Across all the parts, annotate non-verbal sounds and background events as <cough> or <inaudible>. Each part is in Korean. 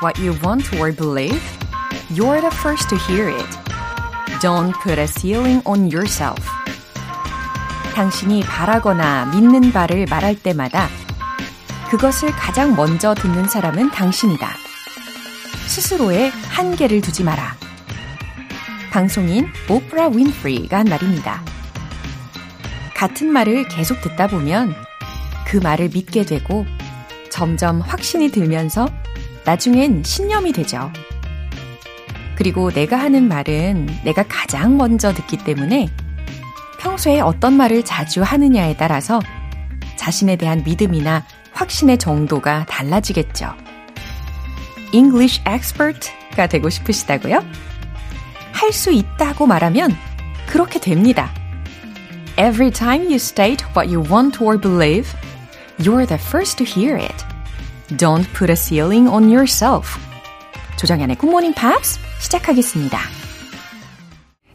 what you want or believe, you're the first to hear it. Don't put a ceiling on yourself. 당신이 바라거나 믿는 바를 말할 때마다 그것을 가장 먼저 듣는 사람은 당신이다. 스스로의 한계를 두지 마라. 방송인 오프라 윈프리가 한 말입니다. 같은 말을 계속 듣다 보면 그 말을 믿게 되고 점점 확신이 들면서 나중엔 신념이 되죠. 그리고 내가 하는 말은 내가 가장 먼저 듣기 때문에 평소에 어떤 말을 자주 하느냐에 따라서 자신에 대한 믿음이나 확신의 정도가 달라지겠죠. English expert가 되고 싶으시다고요? 할 수 있다고 말하면 그렇게 됩니다. Every time you state what you want or believe, you're the first to hear it. Don't put a ceiling on yourself. 조정연의 굿모닝 팝스 시작하겠습니다.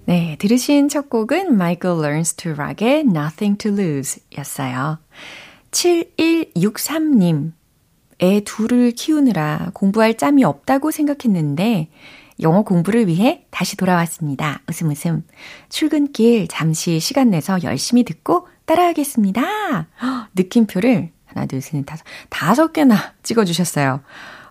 네, 들으신 첫 곡은 Michael Learns to Rock의 Nothing to Lose 였어요. 7163님, 애 둘을 키우느라 공부할 짬이 없다고 생각했는데 영어 공부를 위해 다시 돌아왔습니다. 웃음 웃음. 출근길 잠시 시간 내서 열심히 듣고 따라하겠습니다. 허, <gasps> 느낌표를 하나, 둘, 셋, 넷, 다섯, 다섯 개나 찍어주셨어요.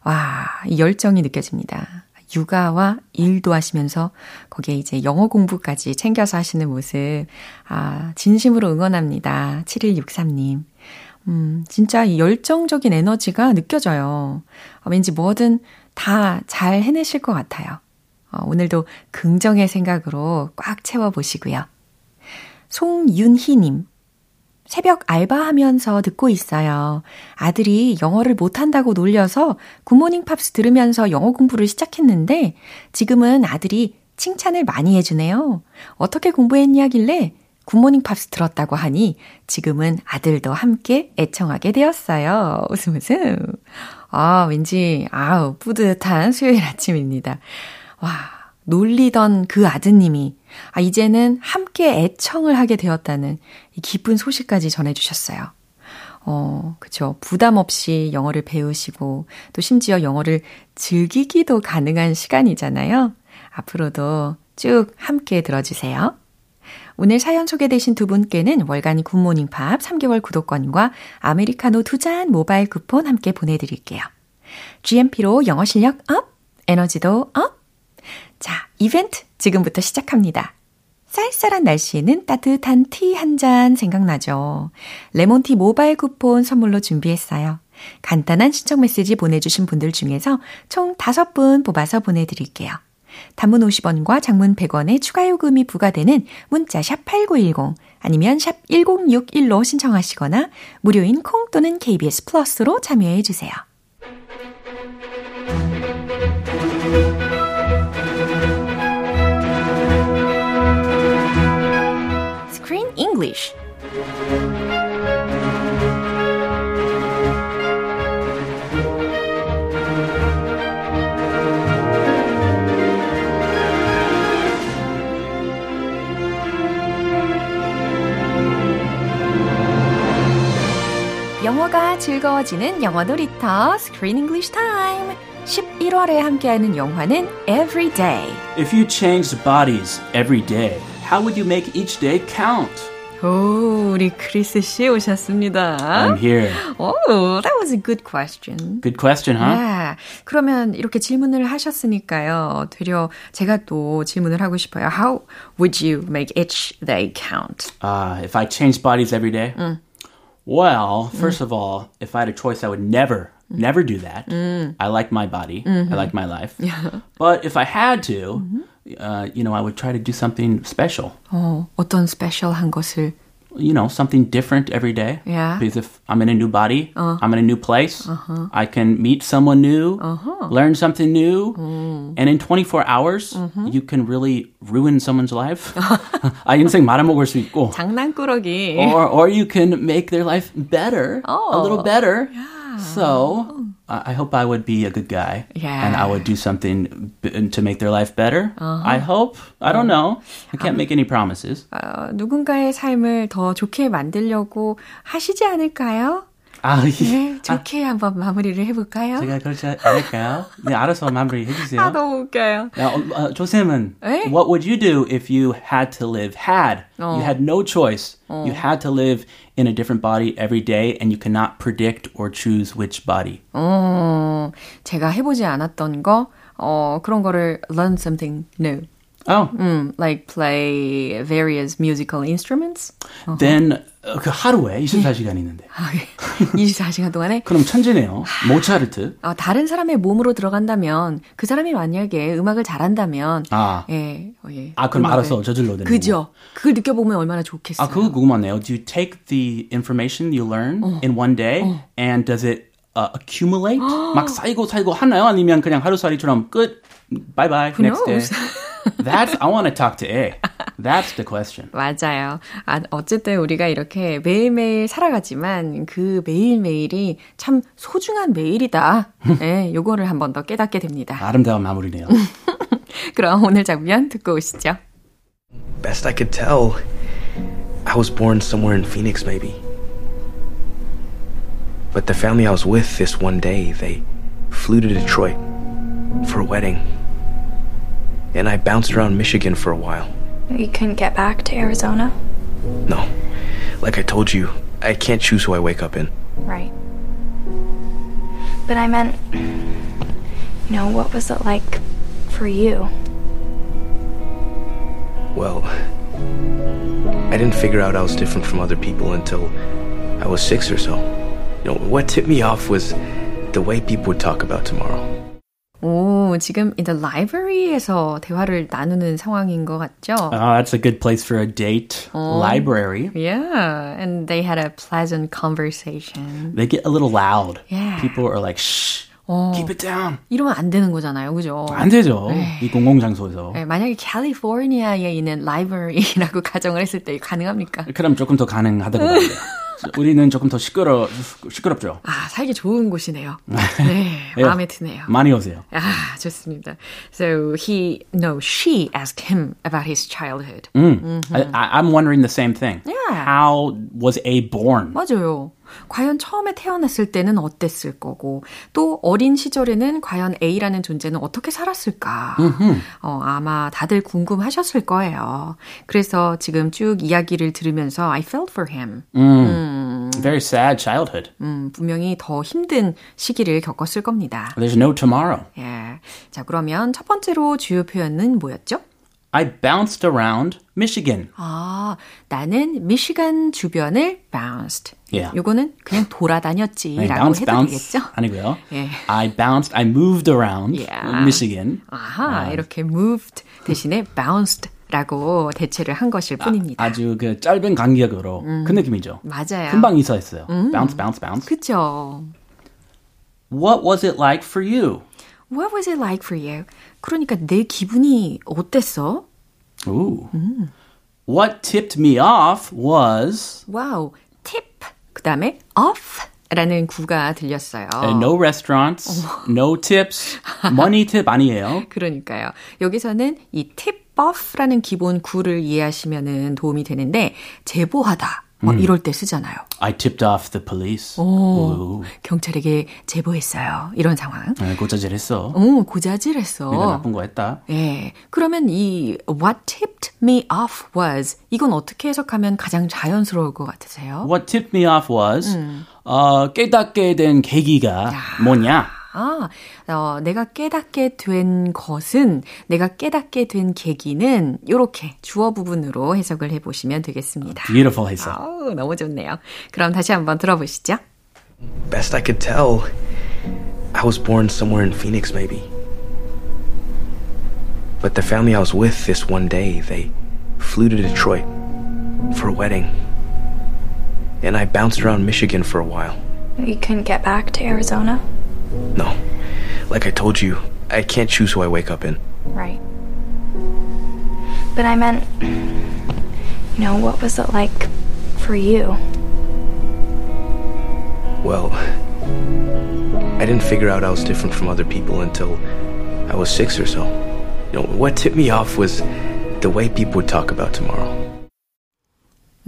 와, 열정이 느껴집니다. 육아와 일도 하시면서 거기에 이제 영어 공부까지 챙겨서 하시는 모습, 아, 진심으로 응원합니다. 7163님. 음, 진짜 이 열정적인 에너지가 느껴져요. 어, 왠지 뭐든 다 잘 해내실 것 같아요. 어, 오늘도 긍정의 생각으로 꽉 채워보시고요. 송윤희님. 새벽 알바하면서 듣고 있어요. 아들이 영어를 못한다고 놀려서 굿모닝 팝스 들으면서 영어 공부를 시작했는데 지금은 아들이 칭찬을 많이 해주네요. 어떻게 공부했냐길래 굿모닝 팝스 들었다고 하니 지금은 아들도 함께 애청하게 되었어요. <laughs> 웃음 웃음. 아, 왠지, 아우, 뿌듯한 수요일 아침입니다. 와, 놀리던 그 아드님이, 아, 이제는 함께 애청을 하게 되었다는 이 기쁜 소식까지 전해주셨어요. 어, 그쵸. 부담 없이 영어를 배우시고, 또 심지어 영어를 즐기기도 가능한 시간이잖아요. 앞으로도 쭉 함께 들어주세요. 오늘 사연 소개되신 두 분께는 월간 굿모닝 팝 3개월 구독권과 아메리카노 두 잔 모바일 쿠폰 함께 보내드릴게요. GMP로 영어 실력 up, 에너지도 up. 자, 이벤트 지금부터 시작합니다. 쌀쌀한 날씨에는 따뜻한 티 한 잔 생각나죠. 레몬티 모바일 쿠폰 선물로 준비했어요. 간단한 신청 메시지 보내주신 분들 중에서 총 5분 뽑아서 보내드릴게요. 단문 50원과 장문 100원의 추가 요금이 부과되는 문자 샵 8910 아니면 샵 1061로 신청하시거나 무료인 콩 또는 KBS 플러스로 참여해 주세요. English 영어가 즐거워지는 영어 놀이터 Screen English Time 11월에 함께하는 영화는 Every Day If you changed bodies every day, how would you make each day count? 오, 우리 크리스 씨 오셨습니다. I'm here. Oh, that was a good question. Good question, huh? 네. 그러면 이렇게 질문을 하셨으니까요. 되려 제가 또 질문을 하고 싶어요. How would you make each day count? Uh, if I changed bodies every day? Well, first of all, if I had a choice, I would never, never do that. I like my body. I like my life. <laughs> But if I had to, uh, you know, I would try to do something special. 어, 어떤 스페셜한 것을 You know, something different every day. Yeah. Because if I'm in a new body, I'm in a new place, I can meet someone new, learn something new, and in 24 hours, you can really ruin someone's life. <laughs> 아, 인생 말아먹을 수 있고. 장난꾸러기. or or you can make their life better, a little better. So I I hope I would be a good guy, Yeah. and I would do something b- to make their life better. I hope. I don't know. I can't make any promises. 어, 누군가의 삶을 더 좋게 만들려고 하시지 않을까요? 아, 예. 네, 좋게 아, 한번 마무리를 해볼까요? 제가 그렇지 않을까요? 네, 알아서 마무리 해주세요. 아, 너무 웃겨요. 야, 어, 어, 조쌤은 에? What would you do if you had to live, had, 어. you had no choice, 어. you had to live in a different body every day and you cannot predict or choose which body? 어, 제가 해보지 않았던 거, 어, 그런 거를 learn something new. Oh. Mm, like play various musical instruments. Uh-huh. Then 그 하루에 24시간 있는데. <laughs> 24시간 동안에? 그럼 천재네요. 모차르트. 아, 다른 사람의 몸으로 들어간다면 그 사람이 만약에 음악을 잘한다면 아, 예, 어, 예. 아 그럼 알아서 저질러 되는 그죠. 그걸 느껴보면 얼마나 좋겠어요. 아, 그거 궁금하네요. Do you take the information you learn 어. in one day 어. and does it uh, accumulate? <gasps> 막 쌓이고 쌓이고 하나요? 아니면 그냥 하루살이처럼 끝? Bye bye. Next day. That's I want to talk to A. That's the question. 맞아요. 아, 어쨌든 우리가 이렇게 매일매일 살아가지만 그 매일매일이 참 소중한 매일이다. 네, 요거를 한 번 더 깨닫게 됩니다. 아름다운 마무리네요. 그럼 오늘 장면 듣고 오시죠. Best I could tell, I was born somewhere in Phoenix maybe. But the family I was with this one day, they flew to Detroit for a wedding. And I bounced around Michigan for a while. You couldn't get back to Arizona? No. Like I told you, I can't choose who I wake up in. Right. But I meant, you know, what was it like for you? Well, I didn't figure out I was different from other people until I was six or so. You know, what tipped me off was the way people would talk about tomorrow. 오, 지금 in the library에서 대화를 나누는 상황인 것 같죠? Oh, that's a good place for a date. 어, library. Yeah, and they had a pleasant conversation. They get a little loud. Yeah. People are like, shh. 어, Keep it down. 이러면 안 되는 거잖아요, 그죠? 안 되죠. 네. 이 공공 장소에서. 네, 만약에 캘리포니아에 있는 라이브러리라고 가정을 했을 때 가능합니까? 그럼 조금 더 가능하다고 봐요. <laughs> 우리는 조금 더 시끄러 시끄럽죠. 아 살기 좋은 곳이네요. <laughs> 네, 마음에 드네요. 많이 오세요. 아 좋습니다. So he, no, she asked him about his childhood. 음, mm-hmm. I, I'm wondering the same thing. Yeah. How was A born? 맞아요. 과연 처음에 태어났을 때는 어땠을 거고 또 어린 시절에는 과연 A라는 존재는 어떻게 살았을까? 어, 아마 다들 궁금하셨을 거예요. 그래서 지금 쭉 이야기를 들으면서 I felt for him. 음, 음, very sad childhood. 음, 분명히 더 힘든 시기를 겪었을 겁니다. There's no tomorrow. 예. 자, 그러면 첫 번째로 주요 표현은 뭐였죠? I bounced around Michigan. 아, 나는 미시간 주변을 bounced. Yeah. 요거는 그냥 돌아다녔지라고 bounce, 해도 bounce 되겠죠? 아니고요. 예. I bounced, I moved around yeah. Michigan. 아하, uh, 이렇게 moved 대신에 bounced 라고 대체를 한 것일 뿐입니다. 아, 주그 짧은 간격으로 음. 그 느낌이죠. 맞아요. 금방 이사했어요. 음. bounce, bounce, bounce. 그쵸. What was it like for you? What was it like for you? 그러니까 내 기분이 어땠어? Ooh. 음. What tipped me off was 와우, tip. 그다음에 off 라는 구가 들렸어요. no restaurants, no tips, money tip 아니에요. 그러니까요. 여기서는 이 tip off라는 기본 구를 이해하시면 도움이 되는데 제보하다 뭐 음. 이럴 때 쓰잖아요. I tipped off the police. 오, 오. 경찰에게 제보했어요. 이런 상황. 네, 고자질했어. 오, 고자질했어. 내가 나쁜 거 했다. 예. 그러면 이 what tipped me off was 이건 어떻게 해석하면 가장 자연스러울 것 같으세요? What tipped me off was 음. 어, 깨닫게 된 계기가 야. 뭐냐? 아, 어, 내가 깨닫게 된 것은, 내가 깨닫게 된 계기는, 이렇게 주어 부분으로 해석을 해보시면 되겠습니다. Beautiful 해석. 아우, 너무 좋네요. 그럼 다시 한번 들어보시죠. Best I could tell, I was born somewhere in Phoenix, maybe. But the family I was with this one day, they flew to Detroit for a wedding. And I bounced around Michigan for a while. You couldn't get back to Arizona? No. Like I told you, I can't choose who I wake up in. Right. But I meant, you know, what was it like for you? Well, I didn't figure out I was different from other people until I was six or so. You know, what tipped me off was the way people would talk about tomorrow.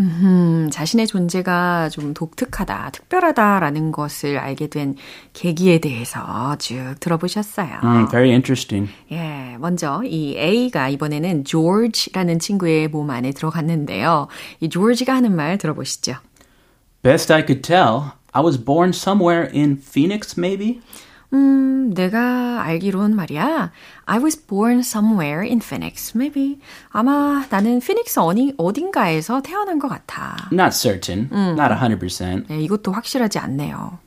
음, 자신의 존재가 좀 독특하다, 특별하다라는 것을 알게 된 계기에 대해서 쭉 들어보셨어요. Mm, very interesting. 예, 먼저 이 A가 이번에는 George라는 친구의 몸 안에 들어갔는데요. 이 George가 하는 말 들어보시죠. Best I could tell, I was born somewhere in Phoenix, maybe? 음, 내가 알기론 말이야. I was born somewhere in Phoenix, maybe. 아마 나는 피닉스 어디, 어딘가에서 태어난 것 같아. Not certain, not 100%. 네, 이것도 확실하지 않네요.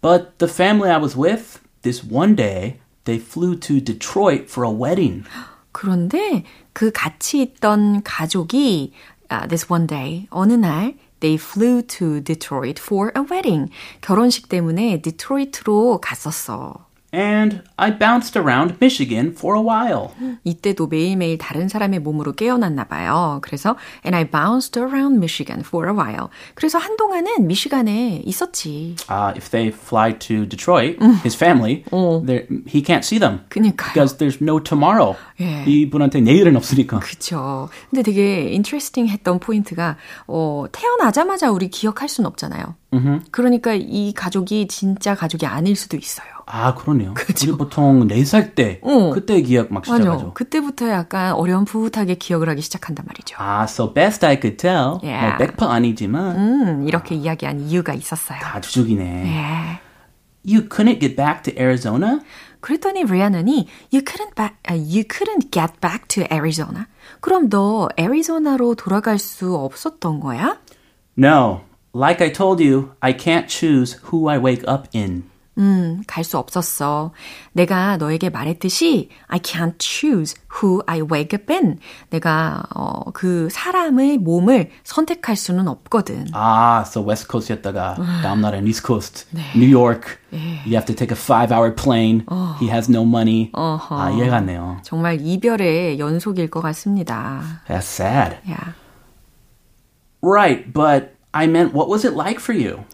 But the family I was with, this one day, they flew to Detroit for a wedding. 그런데 그 같이 있던 가족이 uh, this one day 어느 날 they flew to Detroit for a wedding. 결혼식 때문에 디트로이트로 갔었어. And I bounced around Michigan for a while. 이때도 매일매일 다른 사람의 몸으로 깨어났나 봐요. 그래서 and I bounced around Michigan for a while. 그래서 한동안은 미시간에 있었지. Uh, if they fly to Detroit, his family, he can't see them. 그니까요. Because there's no tomorrow. 예. 이분한테 내일은 없으니까. 그쵸. 근데 되게 interesting 했던 포인트가, 어, 태어나자마자 우리 기억할 순 없잖아요. 그러니까 이 가족이 진짜 가족이 아닐 수도 있어요. 아, 그러네요. 우리 보통 4살 때, 어. 그때 기억 막 맞아. 시작하죠. 그때부터 약간 어렴풋하게 기억을 하기 시작한단 말이죠. 아, so best I could tell. Yeah. 뭐 100% 아니지만, 음, 이렇게 이야기한 이유가 있었어요. 다 주죽이네. 예. You couldn't get back to Arizona? 그랬더니 리아나니 you couldn't back, 아, you couldn't get back to Arizona. 그럼 너 애리조나로 돌아갈 수 없었던 거야? No. Like I told you, I can't choose who I wake up in. 음, 갈 수 없었어. 내가 너에게 말했듯이 I can't choose who I wake up in. 내가 어, 그 사람의 몸을 선택할 수는 없거든. 아, so West Coast였다가 다음 날은 East Coast, New York. You have to take a five-hour plane. He has no money. 아, 이해가 안 네요. 정말 이별의 연속일 것 같습니다. That's sad. 야. Right, but I meant what was it like for you?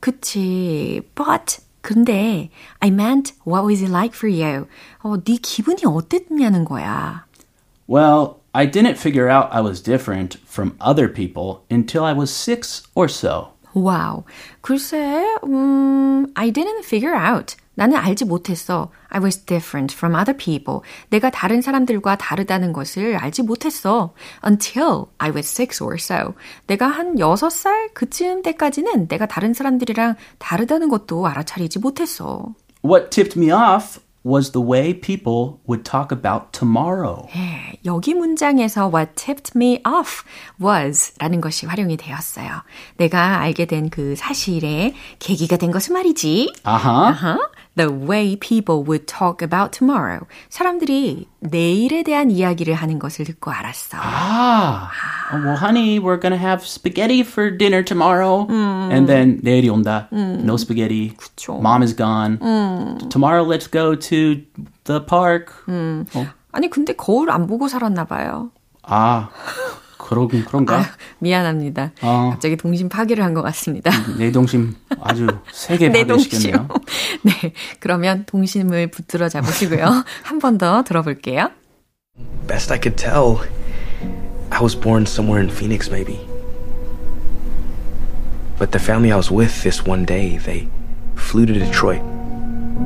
그치. But 근데 I meant what was it like for you? 어, 네 기분이 어땠냐는 거야. Well, I didn't figure out I was different from other people until I was six or so. 와우. 글쎄, 음, I didn't figure out. 나는 알지 못했어. I was different from other people. 내가 다른 사람들과 다르다는 것을 알지 못했어. Until I was six or so. 내가 한 여섯 살 그쯤 때까지는 내가 다른 사람들이랑 다르다는 것도 알아차리지 못했어. What tipped me off was the way people would talk about tomorrow. 예, 여기 문장에서 what tipped me off was 라는 것이 활용이 되었어요. 내가 알게 된 그 사실의 계기가 된 것은 말이지. Uh-huh. Uh-huh. The way people would talk about tomorrow. 사람들이 내일에 대한 이야기를 하는 것을 듣고 알았어. Ah, well, honey, we're gonna have spaghetti for dinner tomorrow, and then 내일이 온다. No spaghetti. 그쵸. Mom is gone. Tomorrow, let's go to the park. 어. 아니 근데 거울 안 보고 살았나 봐요. 아, 그러긴 그런가? 미안합니다. 어. 갑자기 동심 파괴를 한 것 같습니다. 내 동심 아주 세게 <laughs> 내 파괴시켰네요. 동심. <laughs> 네, 그러면 동심을 붙들어 잡으시고요. <laughs> 한 번 더 들어볼게요. Best I could tell, I was born somewhere in Phoenix, maybe. But the family I was with this one day, they flew to Detroit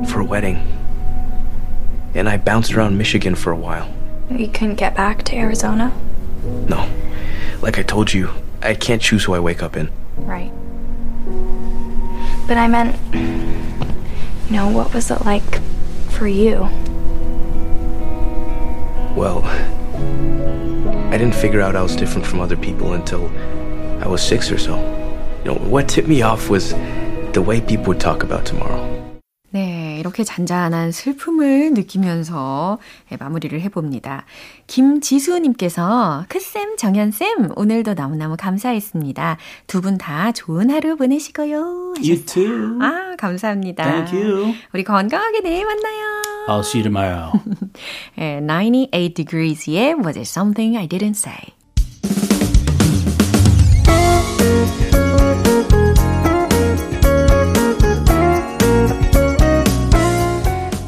for a wedding. And I bounced around Michigan for a while. You couldn't get back to Arizona? No, like I told you, I can't choose who I wake up in. Right. But I meant, you know, what was it like for you? Well, I didn't figure out I was different from other people until I was six or so. You know, what tipped me off was the way people would talk about tomorrow. 네, 이렇게 잔잔한 슬픔을 느끼면서 네, 마무리를 해봅니다. 김지수님께서 크쌤, 정연쌤, 오늘도 너무너무 감사했습니다. 두 분 다 좋은 하루 보내시고요. You too. 아, 감사합니다. Thank you. 우리 건강하게 내일 만나요. I'll see you tomorrow. 네, 98 Degrees의 Was it something I didn't say?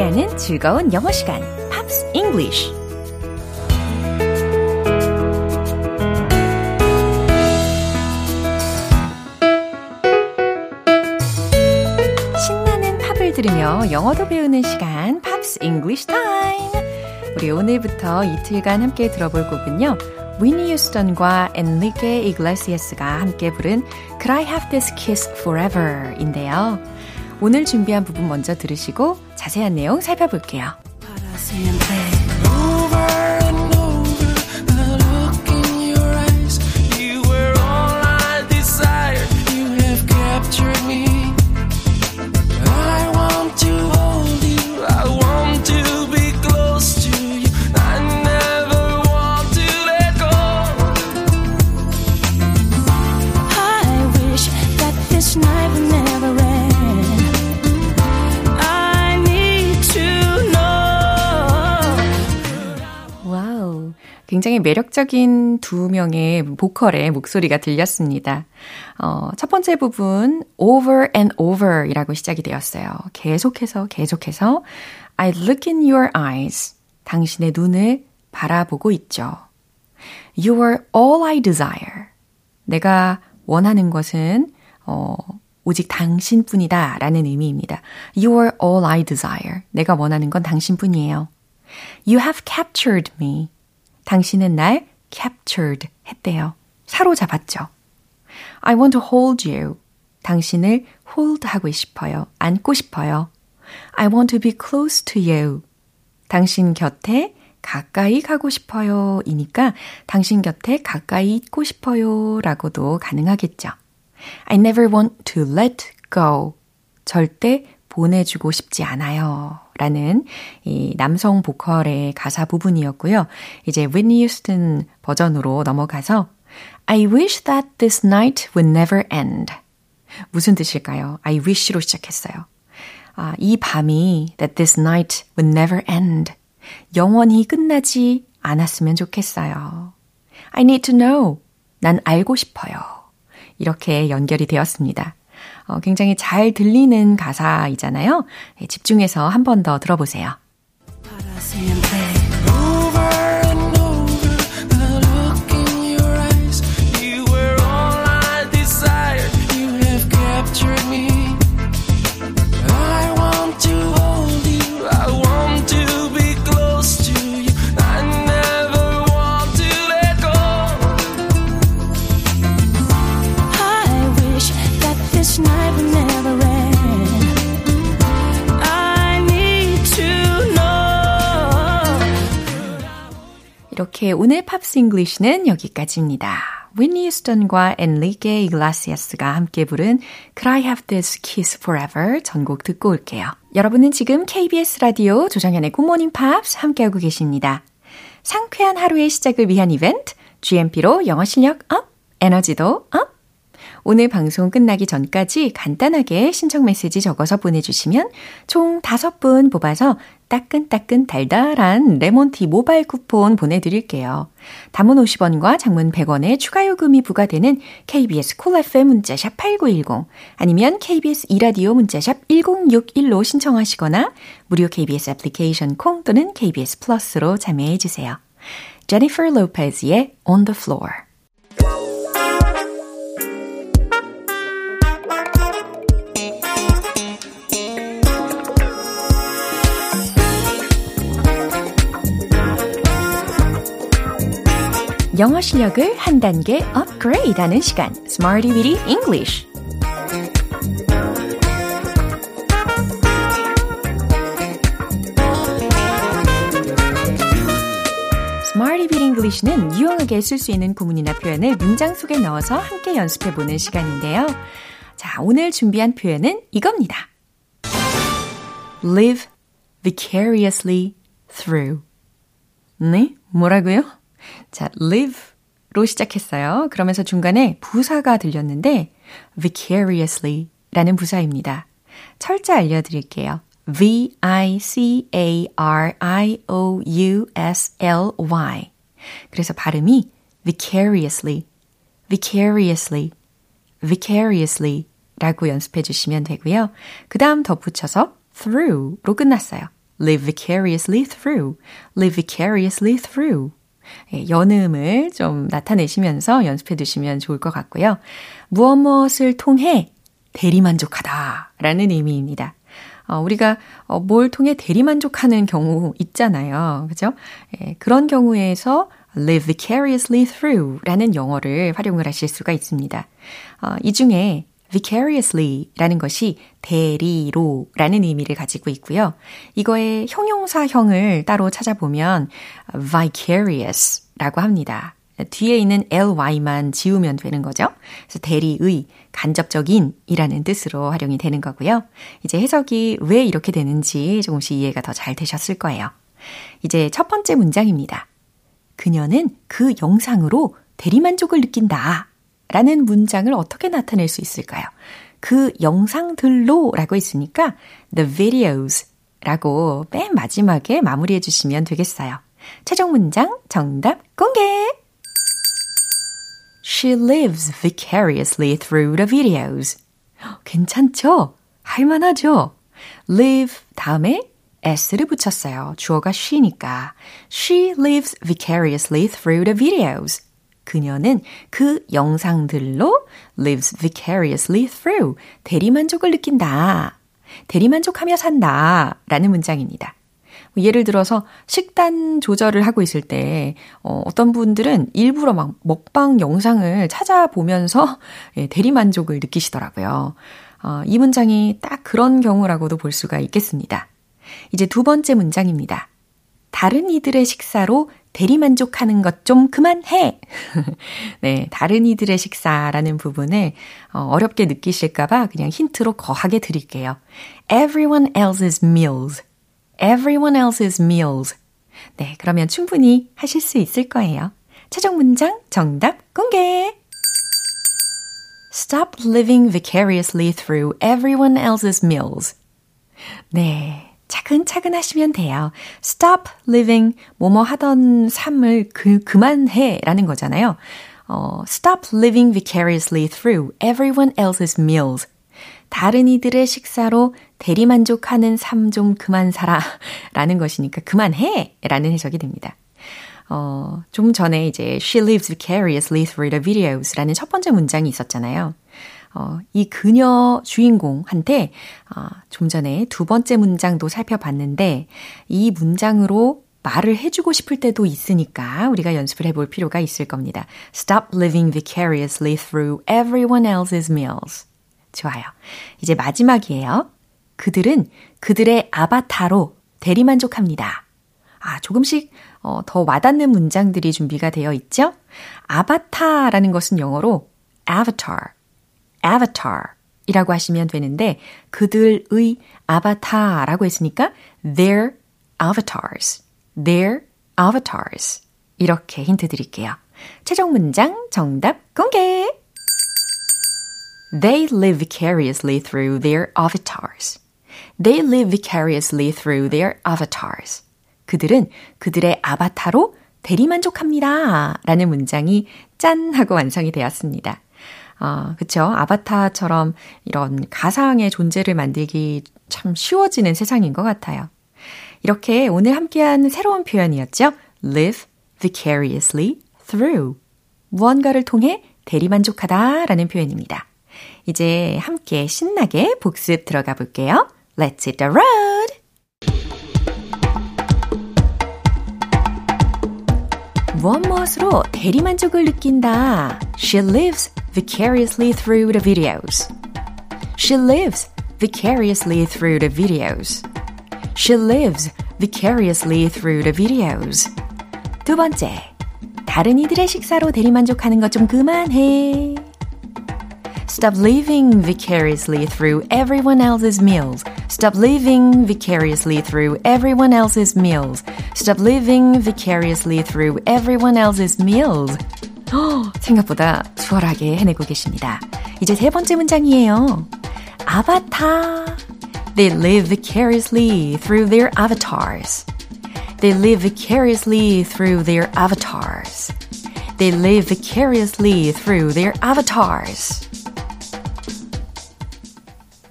함께하는 즐거운 영어 시간, Pops English. 신나는 팝을 들으며 영어도 배우는 시간, Pops English Time. 우리 오늘부터 이틀간 함께 들어볼 곡은요. 휘트니 휴스턴과 엔리케 이글레시아스가 함께 부른 Could I Have This Kiss Forever인데요. 오늘 준비한 부분 먼저 들으시고 자세한 내용 살펴볼게요. 굉장히 매력적인 두 명의 보컬의 목소리가 들렸습니다. 어, 첫 번째 부분, over and over 이라고 시작이 되었어요. 계속해서, 계속해서, I look in your eyes. 당신의 눈을 바라보고 있죠. You are all I desire. 내가 원하는 것은, 어, 오직 당신뿐이다 라는 의미입니다. You are all I desire. 내가 원하는 건 당신뿐이에요. You have captured me. 당신은 날 captured 했대요. 사로잡았죠. I want to hold you. 당신을 hold 하고 싶어요. 안고 싶어요. I want to be close to you. 당신 곁에 가까이 가고 싶어요. 이니까 당신 곁에 가까이 있고 싶어요. 라고도 가능하겠죠. I never want to let go. 절대 보내주고 싶지 않아요. 라는 이 남성 보컬의 가사 부분이었고요. 이제 Whitney Houston 버전으로 넘어가서 I wish that this night would never end. 무슨 뜻일까요? I wish로 시작했어요. 아, 이 밤이 that this night would never end. 영원히 끝나지 않았으면 좋겠어요. I need to know. 난 알고 싶어요. 이렇게 연결이 되었습니다. 어, 굉장히 잘 들리는 가사이잖아요. 네, 집중해서 한 번 더 들어보세요. I 오늘 Pops English는 여기까지입니다. 휘트니 휴스턴과 엔리케 이글레시아스가 함께 부른 Could I Have This Kiss Forever 전곡 듣고 올게요. 여러분은 지금 KBS 라디오 조정현의 굿모닝 팝스 함께하고 계십니다. 상쾌한 하루의 시작을 위한 이벤트 GMP로 영어 실력 up, 에너지도 up. 오늘 방송 끝나기 전까지 간단하게 신청 메시지 적어서 보내주시면 총 5분 뽑아서 따끈따끈 달달한 레몬티 모바일 쿠폰 보내드릴게요. 단문 50원과 장문 100원의 추가 요금이 부과되는 KBS Cool FM 문자샵 8910 아니면 KBS 이라디오 문자샵 1061로 신청하시거나 무료 KBS 애플리케이션 콩 또는 KBS 플러스로 참여해주세요. 제니퍼 로페즈의 On the Floor 영어 실력을 한 단계 업그레이드 하는 시간 Smarty Weedy English Beat English는 유용하게 쓸 수 있는 구문이나 표현을 문장 속에 넣어서 함께 연습해 보는 시간인데요. 자, 오늘 준비한 표현은 이겁니다. live vicariously through. 네, 뭐라고요? 자, live로 시작했어요. 그러면서 중간에 부사가 들렸는데 vicariously 라는 부사입니다. 철자 알려드릴게요. V-I-C-A-R-I-O-U-S-L-Y. 그래서 발음이 vicariously, vicariously, vicariously 라고 연습해 주시면 되고요. 그 다음 덧붙여서 through로 끝났어요. live vicariously through, live vicariously through. 예, 연음을 좀 나타내시면서 연습해 두시면 좋을 것 같고요. 무엇 무엇을 통해 대리만족하다 라는 의미입니다. 어, 우리가 어, 뭘 통해 대리만족하는 경우 있잖아요. 그죠? 예, 그런 경우에서 live vicariously through 라는 영어를 활용을 하실 수가 있습니다. 어, 이 중에 vicariously 라는 것이 대리로 라는 의미를 가지고 있고요. 이거의 형용사형을 따로 찾아보면 vicarious 라고 합니다. 뒤에 있는 ly만 지우면 되는 거죠. 그래서 대리의, 간접적인 이라는 뜻으로 활용이 되는 거고요. 이제 해석이 왜 이렇게 되는지 조금씩 이해가 더 잘 되셨을 거예요. 이제 첫 번째 문장입니다. 그녀는 그 영상으로 대리만족을 느낀다. 라는 문장을 어떻게 나타낼 수 있을까요? 그 영상들로 라고 있으니까 the videos 라고 맨 마지막에 마무리해 주시면 되겠어요. 최종 문장 정답 공개! She lives vicariously through the videos. 괜찮죠? 할만하죠? live 다음에 s를 붙였어요. 주어가 she니까. She lives vicariously through the videos. 그녀는 그 영상들로 lives vicariously through 대리만족을 느낀다. 대리만족하며 산다. 라는 문장입니다. 예를 들어서 식단 조절을 하고 있을 때 어, 어떤 분들은 일부러 막 먹방 영상을 찾아보면서 <laughs> 예, 대리만족을 느끼시더라고요. 어, 이 문장이 딱 그런 경우라고도 볼 수가 있겠습니다. 이제 두 번째 문장입니다. 다른 이들의 식사로 대리만족하는 것 좀 그만해! 네, 다른 이들의 식사라는 부분을 어, 어렵게 느끼실까봐 그냥 힌트로 거하게 드릴게요. Everyone else's meals. Everyone else's meals. 네, 그러면 충분히 하실 수 있을 거예요. 최종 문장 정답 공개! Stop living vicariously through everyone else's meals. 네. 차근차근 하시면 돼요. Stop living 뭐뭐 하던 삶을 그, 그만해 라는 거잖아요. 어, stop living vicariously through everyone else's meals. 다른 이들의 식사로 대리만족하는 삶 좀 그만 살아 라는 것이니까 그만해 라는 해석이 됩니다. 어, 좀 전에 이제 she lives vicariously through the videos 라는 첫 번째 문장이 있었잖아요. 어, 이 그녀 주인공한테 어, 좀 전에 두 번째 문장도 살펴봤는데 이 문장으로 말을 해주고 싶을 때도 있으니까 우리가 연습을 해볼 필요가 있을 겁니다. Stop living vicariously through everyone else's meals. 좋아요. 이제 마지막이에요. 그들은 그들의 아바타로 대리만족합니다. 아, 조금씩 어, 더 와닿는 문장들이 준비가 되어 있죠? 아바타라는 것은 영어로 avatar, avatar 이라고 하시면 되는데 그들의 아바타라고 했으니까 their avatars, their avatars 이렇게 힌트 드릴게요. 최종 문장 정답 공개! They live vicariously through their avatars. They live vicariously through their avatars. 그들은 그들의 아바타로 대리만족합니다. 라는 문장이 짠 하고 완성이 되었습니다. 아, 그쵸. 아바타처럼 이런 가상의 존재를 만들기 참 쉬워지는 세상인 것 같아요. 이렇게 오늘 함께한 새로운 표현이었죠. live vicariously through. 무언가를 통해 대리만족하다 라는 표현입니다. 이제 함께 신나게 복습 들어가 볼게요. Let's hit the road! 무엇 무엇으로 대리만족을 느낀다. She lives vicariously through the videos. She lives vicariously through the videos. She lives vicariously through the videos. 두 번째. 다른 이들의 식사로 대리만족하는 것 좀 그만해. Stop living vicariously through everyone else's meals. Stop living vicariously through everyone else's meals. Stop living vicariously through everyone else's meals. 어, <gasps> 생각보다 수월하게 해내고 계십니다. 이제 세 번째 문장이에요. 아바타. They live vicariously through their avatars. They live vicariously through their avatars. They live vicariously through their avatars.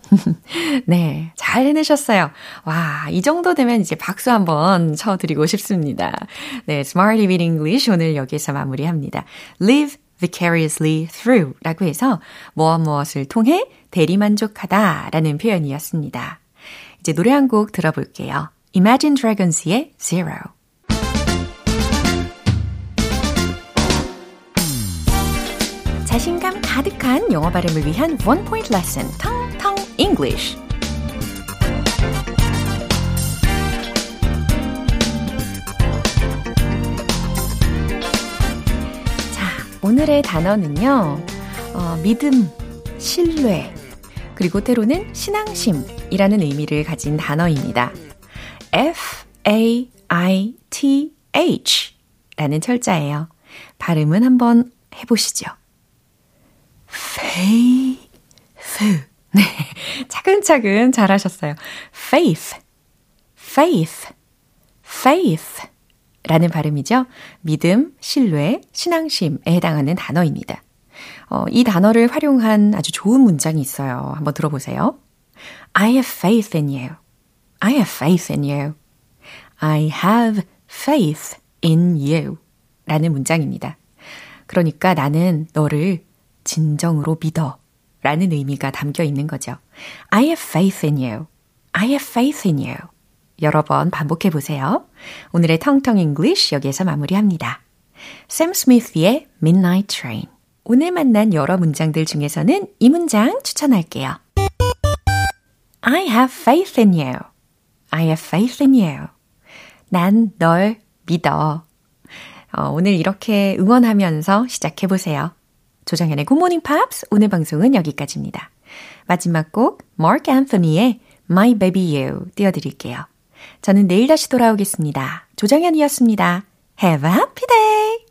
<laughs> 네, 잘 해내셨어요. 와, 이 정도 되면 이제 박수 한번 쳐드리고 싶습니다. 네, Smart Living English 오늘 여기서 마무리합니다. Live vicariously through 라고 해서 무엇 무엇을 통해 대리만족하다 라는 표현이었습니다. 이제 노래 한 곡 들어볼게요. Imagine Dragons의 Zero. 자신감 가득한 영어 발음을 위한 One Point Lesson, 텅텅 English. 자, 오늘의 단어는요, 어, 믿음, 신뢰, 그리고 때로는 신앙심이라는 의미를 가진 단어입니다. F-A-I-T-H 라는 철자예요. 발음은 한번 해보시죠. faith. <laughs> 네. 차근차근 잘하셨어요. faith, faith, faith 라는 발음이죠. 믿음, 신뢰, 신앙심에 해당하는 단어입니다. 어, 이 단어를 활용한 아주 좋은 문장이 있어요. 한번 들어보세요. I have faith in you. I have faith in you. I have faith in you. 라는 문장입니다. 그러니까 나는 너를 진정으로 믿어. 라는 의미가 담겨 있는 거죠. I have faith in you. I have faith in you. 여러 번 반복해 보세요. 오늘의 텅텅 English 여기에서 마무리합니다. 샘 스미스의 Midnight Train. 오늘 만난 여러 문장들 중에서는 이 문장 추천할게요. I have faith in you. I have faith in you. 난 널 믿어. 어, 오늘 이렇게 응원하면서 시작해 보세요. Good Morning Pops 오늘 방송은 여기까지입니다. 마지막 곡 Mark Anthony의 My Baby You 띄워드릴게요. 저는 내일 다시 돌아오겠습니다. 조정현이었습니다. Have a happy day!